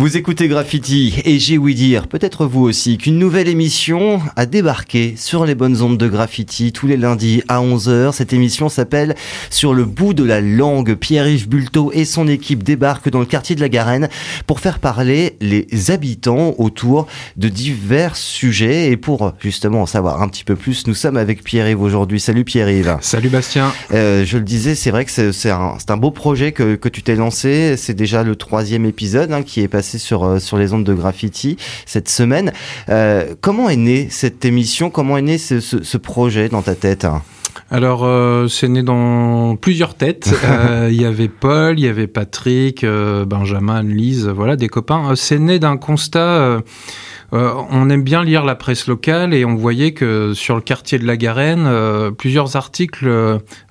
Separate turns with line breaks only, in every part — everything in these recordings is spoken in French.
Vous écoutez Graffiti et j'ai ouï dire, peut-être vous aussi, qu'une nouvelle émission a débarqué sur les bonnes ondes de Graffiti tous les lundis à 11h. Cette émission s'appelle Sur le bout de la langue. Pierre-Yves Bulto et son équipe débarquent dans le quartier de la Garenne pour faire parler les habitants autour de divers sujets. Et pour justement en savoir un petit peu plus, nous sommes avec Pierre-Yves aujourd'hui. Salut Pierre-Yves.
Salut Bastien.
Euh, je le disais, c'est vrai que c'est un, un, beau projet que, que tu t'es lancé. C'est déjà le troisième épisode hein, qui est passé sur, euh, sur les ondes de graffiti cette semaine. Euh, comment est née cette émission? Comment est né ce projet dans ta tête?
Alors, euh, c'est né dans plusieurs têtes. Euh, il y avait Paul, il y avait Patrick, euh, Benjamin, Lise, voilà, des copains. C'est né d'un constat. on aime bien lire la presse locale et on voyait que sur le quartier de la Garenne, plusieurs articles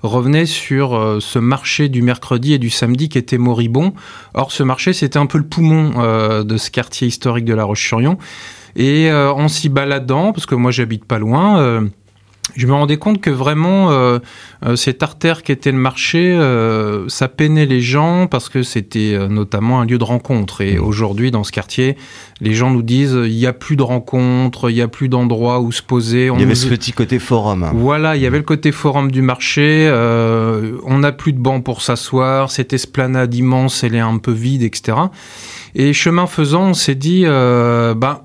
revenaient sur ce marché du mercredi et du samedi qui était moribond. Or, ce marché, c'était un peu le poumon de ce quartier historique de La Roche-sur-Yon. Et en s'y baladant, parce que moi j'habite pas loin, je me rendais compte que vraiment euh, euh, cette artère qui était le marché, euh, ça peinait les gens parce que c'était euh, notamment un lieu de rencontre. Et mmh. aujourd'hui, dans ce quartier, les gens nous disent il n'y a plus de rencontres, il n'y a plus d'endroits où se poser.
On il y avait ce petit côté forum.
Voilà, il y avait le côté forum du marché. Euh, on n'a plus de bancs pour s'asseoir. Cette esplanade immense, elle est un peu vide, etc. Et chemin faisant, on s'est dit, bah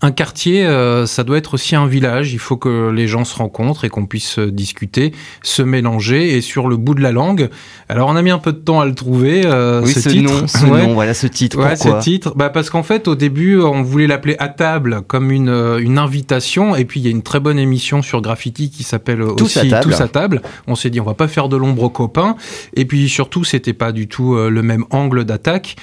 un quartier, euh, ça doit être aussi un village. Il faut que les gens se rencontrent et qu'on puisse discuter, se mélanger. Et sur le bout de la langue, alors on a mis un peu de temps à le trouver.
Euh, oui, ce, titre. nom, ce nom, voilà ce titre.
Ouais, ce titre. Bah parce qu'en fait, au début, on voulait l'appeler à table comme une euh, une invitation. Et puis il y a une très bonne émission sur Graffiti qui s'appelle aussi à Tous à table. On s'est dit on va pas faire de l'ombre aux copains. Et puis surtout, c'était pas du tout le même angle d'attaque.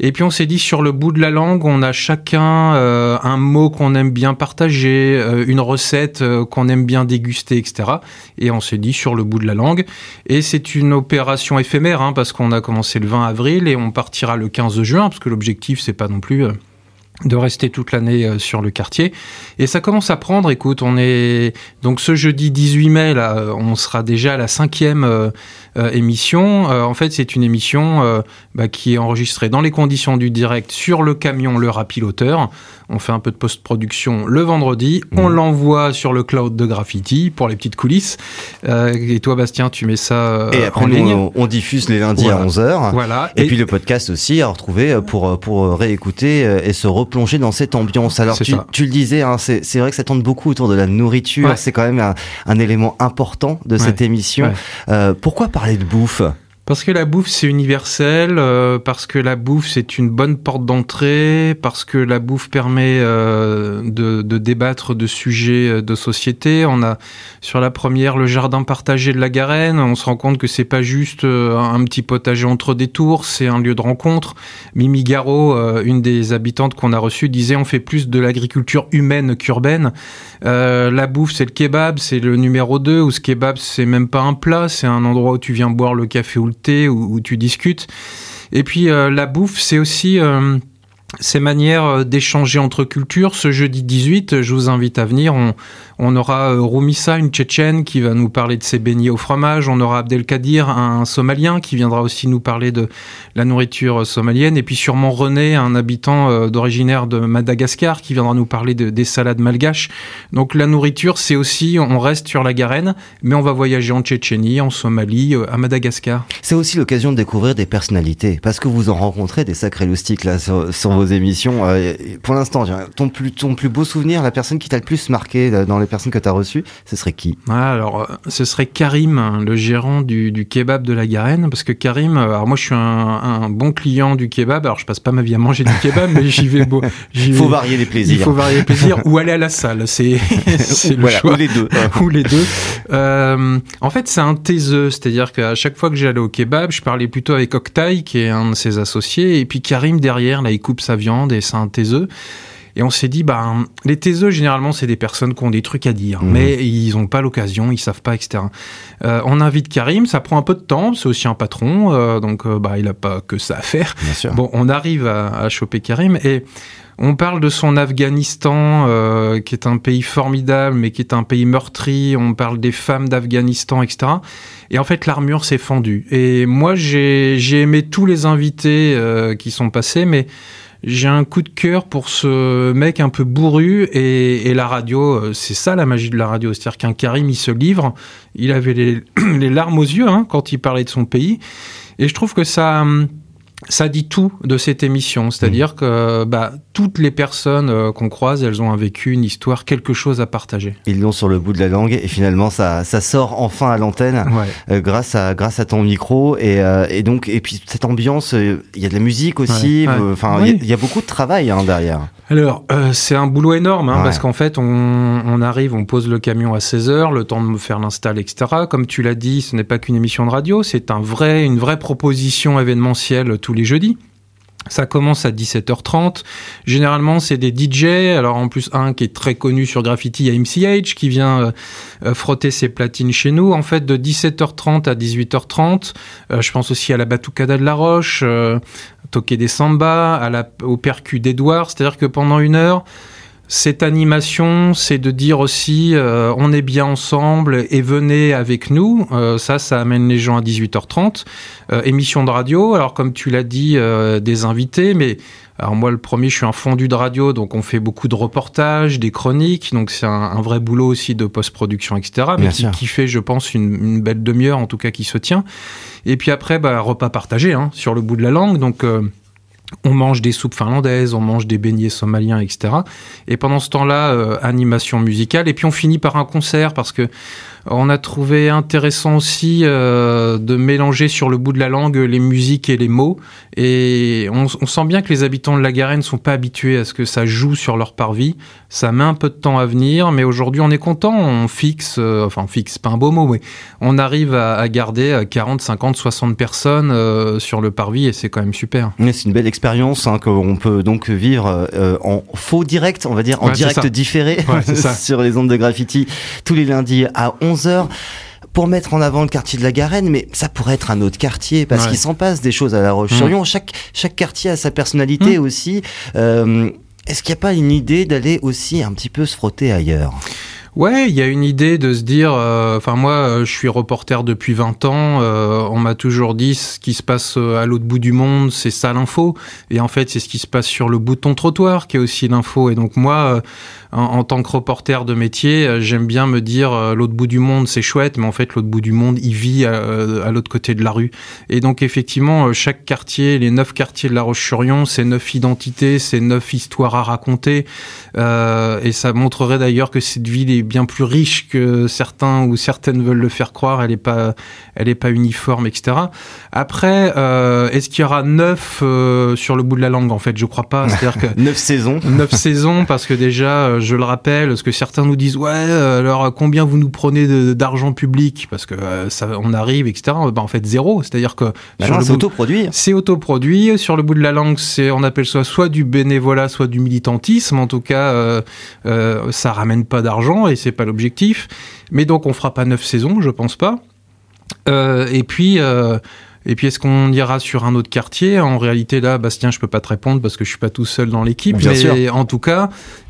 Et puis on s'est dit sur le bout de la langue, on a chacun euh, un mot qu'on aime bien partager, euh, une recette euh, qu'on aime bien déguster, etc. Et on s'est dit sur le bout de la langue. Et c'est une opération éphémère hein, parce qu'on a commencé le 20 avril et on partira le 15 juin parce que l'objectif c'est pas non plus de rester toute l'année sur le quartier. Et ça commence à prendre, écoute, on est donc ce jeudi 18 mai, là, on sera déjà à la cinquième émission. Euh, en fait, c'est une émission euh, bah, qui est enregistrée dans les conditions du direct sur le camion Le Rapiloteur. On fait un peu de post-production le vendredi. On mmh. l'envoie sur le cloud de Graffiti pour les petites coulisses. et toi, Bastien, tu mets ça
et après,
en ligne.
On, on, diffuse les lundis à 11h.
Voilà.
Et, puis le podcast aussi à retrouver pour, pour réécouter et se replonger dans cette ambiance. Alors, tu, tu, le disais, hein, c'est vrai que ça tourne beaucoup autour de la nourriture. C'est quand même un, un, élément important de cette émission. Euh, pourquoi par parler de bouffe
parce que la bouffe c'est universel, euh, parce que la bouffe c'est une bonne porte d'entrée, parce que la bouffe permet euh, de, débattre de sujets euh, de société. On a sur la première le jardin partagé de la Garenne. On se rend compte que c'est pas juste un petit potager entre des tours, c'est un lieu de rencontre. Mimi Garo, une des habitantes qu'on a reçues, disait on fait plus de l'agriculture humaine qu'urbaine. la bouffe c'est le kebab, c'est le numéro 2, ou ce kebab c'est même pas un plat, c'est un endroit où tu viens boire le café ou le où, tu discutes. Et puis euh, la bouffe, c'est aussi euh, ces manières euh, d'échanger entre cultures. Ce jeudi 18, je vous invite à venir. On, on aura Roumissa, une Tchétchène, qui va nous parler de ses beignets au fromage. On aura Abdelkadir, un Somalien, qui viendra aussi nous parler de la nourriture somalienne. Et puis sûrement René, un habitant d'originaire de Madagascar, qui viendra nous parler de, des salades malgaches. Donc la nourriture, c'est aussi, on reste sur la Garenne, mais on va voyager en Tchétchénie, en Somalie, à Madagascar.
C'est aussi l'occasion de découvrir des personnalités, parce que vous en rencontrez des sacrés loustiques là sur, sur vos émissions. Euh, pour l'instant, ton plus, ton plus beau souvenir, la personne qui t'a le plus marqué euh, dans les personnes que tu as reçues, ce serait qui?
Alors, euh, ce serait Karim, le gérant du, du, kebab de la Garenne, parce que Karim, alors moi je suis un, un, bon client du kebab, alors je passe pas ma vie à manger du kebab, mais j'y vais beau.
Il faut varier les plaisirs.
Il faut varier les plaisirs, ou aller à la salle, c'est le voilà, choix.
Ou les deux.
ou les deux. Euh, en fait, c'est un taiseux, c'est-à-dire qu'à chaque fois que j'allais au kebab, je parlais plutôt avec Octaï, qui est un de ses associés, et puis Karim derrière, là, il coupe sa viande et c'est un taiseux. Et on s'est dit, bah, les taiseux, généralement, c'est des personnes qui ont des trucs à dire, mmh. mais ils n'ont pas l'occasion, ils savent pas, etc. Euh, on invite Karim, ça prend un peu de temps, c'est aussi un patron, euh, donc euh, bah, il a pas que ça à faire. Bon, on arrive à, à, choper Karim et on parle de son Afghanistan, qui est un pays formidable, mais qui est un pays meurtri. On parle des femmes d'Afghanistan, etc. Et en fait, l'armure s'est fendue. Et moi, j'ai aimé tous les invités qui sont passés, mais j'ai un coup de cœur pour ce mec un peu bourru et, la radio, c'est ça la magie de la radio, c'est-à-dire qu'un Karim il se livre, il avait les, larmes aux yeux hein, quand il parlait de son pays. Et je trouve que ça ça dit tout de cette émission, c'est-à-dire mmh. que bah, toutes les personnes euh, qu'on croise, elles ont un vécu, une histoire, quelque chose à partager.
Ils l'ont sur le bout de la langue et finalement ça, ça sort enfin à l'antenne euh, grâce à grâce à ton micro et, euh, et donc et puis cette ambiance, il y a de la musique aussi, enfin il y, a beaucoup de travail hein, derrière.
Alors c'est un boulot énorme hein, parce qu'en fait on, on, arrive, on pose le camion à 16 heures, le temps de me faire l'install, etc. Comme tu l'as dit, ce n'est pas qu'une émission de radio, c'est un vrai une vraie proposition événementielle tous les jeudis. Ça commence à 17h30. Généralement, c'est des DJ. Alors, en plus, un qui est très connu sur Graffiti, a MCH qui vient euh, euh, frotter ses platines chez nous. En fait, de 17h30 à 18h30, euh, je pense aussi à la Batucada de la Roche, Toqué des Samba, à la, au percu d'Edouard. C'est-à-dire que pendant une heure, cette animation, c'est de dire aussi euh, on est bien ensemble et venez avec nous. Euh, ça, ça amène les gens à 18h30. Euh, émission de radio, alors comme tu l'as dit, des invités, mais alors moi le premier, je suis un fondu de radio, donc on fait beaucoup de reportages, des chroniques, donc c'est un, vrai boulot aussi de post-production, etc. Mais qui, fait, je pense, une, belle demi-heure en tout cas qui se tient. Et puis après, bah, repas partagé hein, sur le bout de la langue, donc on mange des soupes finlandaises, on mange des beignets somaliens, etc. Et pendant ce temps-là, euh, animation musicale. Et puis on finit par un concert parce que on a trouvé intéressant aussi euh, de mélanger sur le bout de la langue les musiques et les mots. Et on, sent bien que les habitants de la Garenne ne sont pas habitués à ce que ça joue sur leur parvis. Ça met un peu de temps à venir, mais aujourd'hui on est content. On fixe, euh, enfin on fixe, pas un beau mot, mais on arrive à, garder 40, 50, 60 personnes euh, sur le parvis et c'est quand même super.
C'est une belle expérience hein, qu'on peut donc vivre en faux direct, on va dire, en direct différé sur les ondes de graffiti tous les lundis à 11 11h pour mettre en avant le quartier de la Garenne, mais ça pourrait être un autre quartier parce qu'il s'en passe des choses à La Roche-sur-Yon. Mmh. Chaque, chaque quartier a sa personnalité mmh. aussi. Euh, est-ce qu'il n'y a pas une idée d'aller aussi un petit peu se frotter ailleurs?
Ouais, il y a une idée de se dire, euh, enfin moi, euh, je suis reporter depuis 20 ans, euh, on m'a toujours dit ce qui se passe à l'autre bout du monde, c'est ça l'info, et en fait c'est ce qui se passe sur le bout de ton trottoir qui est aussi l'info, et donc moi, en, tant que reporter de métier, j'aime bien me dire l'autre bout du monde c'est chouette, mais en fait l'autre bout du monde il vit à, l'autre côté de la rue, et donc effectivement chaque quartier, les neuf quartiers de La Roche-sur-Yon, c'est neuf identités, c'est neuf histoires à raconter, et ça montrerait d'ailleurs que cette ville est bien plus riche que certains ou certaines veulent le faire croire. Elle est pas, elle est pas uniforme, etc. Après, euh, est-ce qu'il y aura neuf euh, sur le bout de la langue? En fait, je crois pas.
C'est-à-dire que neuf saisons.
Neuf saisons, parce que déjà, euh, je le rappelle, ce que certains nous disent, ouais, alors combien vous nous prenez d'argent public? Parce que ça, on arrive, etc. Ben, en fait, zéro. C'est-à-dire que
bah sur le c'est autoproduit.
C'est autoproduit. Sur le bout de la langue, c'est, on appelle ça soit du bénévolat, soit du militantisme. En tout cas, ça ramène pas d'argent c'est pas l'objectif. Mais donc on fera pas neuf saisons, je pense pas. Euh, et puis euh, et puis, est-ce qu'on ira sur un autre quartier? En réalité, là, Bastien, je peux pas te répondre parce que je suis pas tout seul dans l'équipe. Mais en tout cas,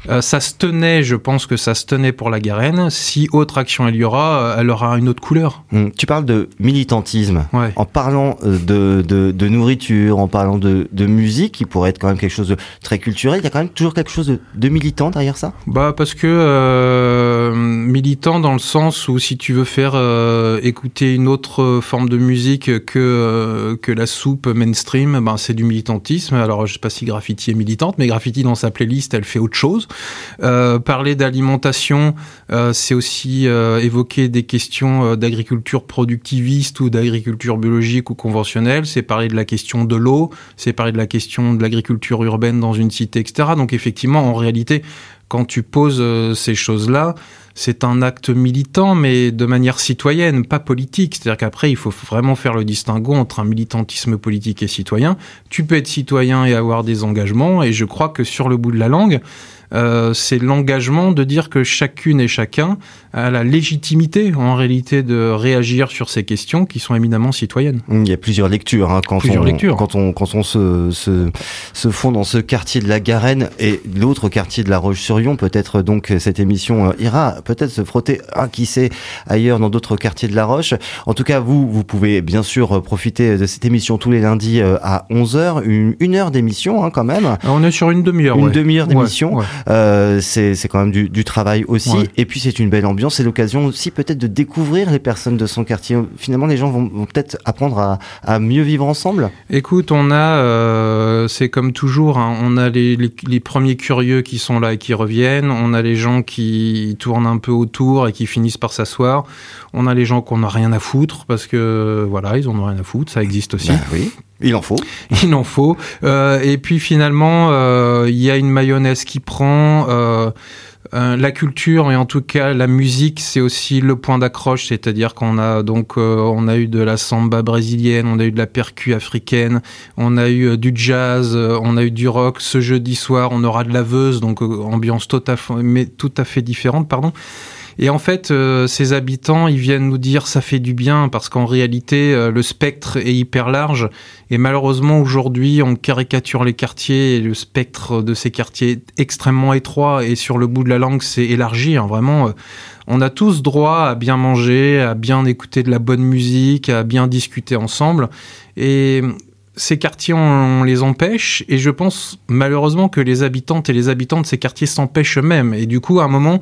euh, ça se tenait, je pense que ça se tenait pour la Garenne. Si autre action il y aura, euh, elle aura une autre couleur.
Hum, tu parles de militantisme. En parlant euh, de, de, de, nourriture, en parlant de, de, musique, qui pourrait être quand même quelque chose de très culturel, il y a quand même toujours quelque chose de, militant derrière ça?
Bah, parce que euh, militant dans le sens où si tu veux faire écouter une autre forme de musique que euh, la soupe mainstream, ben, c'est du militantisme. Alors, je sais pas si Graffiti est militante, mais Graffiti, dans sa playlist, elle fait autre chose. Euh, parler d'alimentation, euh, c'est aussi évoquer des questions d'agriculture productiviste ou d'agriculture biologique ou conventionnelle. C'est parler de la question de l'eau, c'est parler de la question de l'agriculture urbaine dans une cité, etc. Donc, effectivement, en réalité, quand tu poses ces choses-là, c'est un acte militant, mais de manière citoyenne, pas politique. C'est-à-dire qu'après, il faut vraiment faire le distinguo entre un militantisme politique et citoyen. Tu peux être citoyen et avoir des engagements, et je crois que sur le bout de la langue, euh, c'est l'engagement de dire que chacune et chacun a la légitimité en réalité de réagir sur ces questions qui sont éminemment citoyennes.
Il y a plusieurs lectures hein, quand, on, quand on quand on se, se, se fond dans ce quartier de la Garenne et l'autre quartier de la Roche-sur-Yon. Peut-être donc cette émission euh, ira peut-être se frotter, ah, qui sait, ailleurs dans d'autres quartiers de la Roche. En tout cas, vous vous pouvez bien sûr profiter de cette émission tous les lundis euh, à 11h, une, une heure d'émission hein, quand même.
On est sur une demi-heure.
Une demi-heure d'émission. Euh, c'est quand même du, du travail aussi. Et puis c'est une belle ambiance c'est l'occasion aussi peut-être de découvrir les personnes de son quartier. Finalement, les gens vont, peut-être apprendre à, mieux vivre ensemble.
Écoute, on a, euh, c'est comme toujours, hein, on a les, premiers curieux qui sont là et qui reviennent. On a les gens qui tournent un peu autour et qui finissent par s'asseoir. On a les gens qu'on n'a rien à foutre parce que voilà, ils en ont rien à foutre. Ça existe aussi.
Ben oui. Il en faut.
Il en faut. Euh, et puis finalement, euh, il y a une mayonnaise qui prend. Euh, la culture et en tout cas la musique, c'est aussi le point d'accroche, c'est-à-dire qu'on a donc eu de la samba brésilienne, on a eu de la percu africaine, on a eu du jazz, on a eu du rock. Ce jeudi soir, on aura de la veuse, donc ambiance tout à tout à fait différente, pardon. Et en fait, euh, ces habitants, ils viennent nous dire ça fait du bien parce qu'en réalité, euh, le spectre est hyper large. Et malheureusement, aujourd'hui, on caricature les quartiers et le spectre de ces quartiers est extrêmement étroit et sur le bout de la langue, c'est élargi. Hein, vraiment, euh, on a tous droit à bien manger, à bien écouter de la bonne musique, à bien discuter ensemble. Et ces quartiers, on, les empêche, et je pense malheureusement que les habitantes et les habitants de ces quartiers s'empêchent eux-mêmes. Et du coup, à un moment,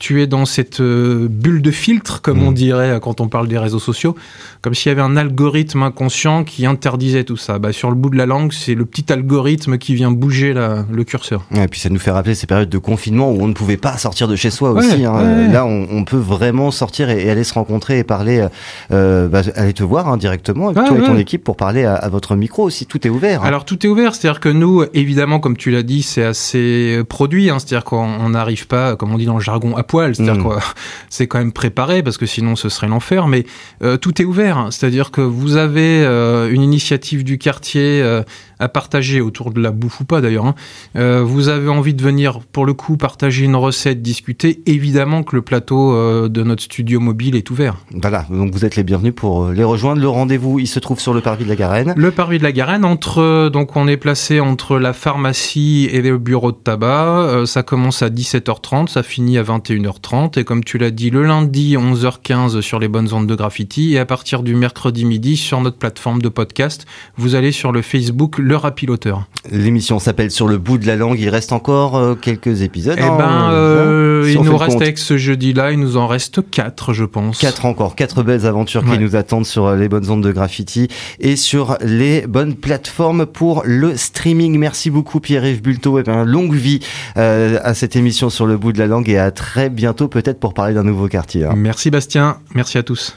tu es dans cette euh, bulle de filtre, comme on mm. dirait quand on parle des réseaux sociaux, comme s'il y avait un algorithme inconscient qui interdisait tout ça. Bah, sur le bout de la langue, c'est le petit algorithme qui vient bouger le curseur.
Et puis ça nous fait rappeler ces périodes de confinement où on ne pouvait pas sortir de chez soi aussi. Hein. Là, on, peut vraiment sortir et, aller se rencontrer et parler, euh, bah, aller te voir hein, directement, toi et ton équipe, pour parler à, votre micro aussi. Tout est ouvert.
Hein. Alors tout est ouvert, c'est-à-dire que nous, évidemment, comme tu l'as dit, c'est assez produit, c'est-à-dire qu'on n'arrive pas, comme on dit dans le jargon, à c'est-à-dire mm. quoi, c'est quand même préparé parce que sinon ce serait l'enfer. Mais euh, tout est ouvert, c'est-à-dire que vous avez euh, une initiative du quartier euh, à partager autour de la bouffe ou pas d'ailleurs. Hein. Euh, vous avez envie de venir pour le coup partager une recette, discuter, évidemment que le plateau euh, de notre studio mobile est ouvert.
Voilà, donc vous êtes les bienvenus pour euh, les rejoindre. Le rendez-vous, il se trouve sur le parvis de la Garenne.
Le parvis de la Garenne, entre donc on est placé entre la pharmacie et le bureau de tabac. ça commence à 17h30, ça finit à 21h30 et comme tu l'as dit, le lundi 11h15 sur les bonnes ondes de graffiti et à partir du mercredi midi sur notre plateforme de podcast, vous allez sur le Facebook piloteur.
L'émission s'appelle Sur le bout de la langue. Il reste encore euh, quelques épisodes.
Eh ben, euh, il nous reste avec ce jeudi-là, il nous en reste quatre, je pense.
Quatre encore, quatre belles aventures qui nous attendent sur euh, les bonnes ondes de graffiti et sur les bonnes plateformes pour le streaming. Merci beaucoup Pierre-Yves Bulto. Et eh ben, longue vie à cette émission sur le bout de la langue et à très bientôt peut-être pour parler d'un nouveau quartier. Hein.
Merci Bastien. Merci à tous.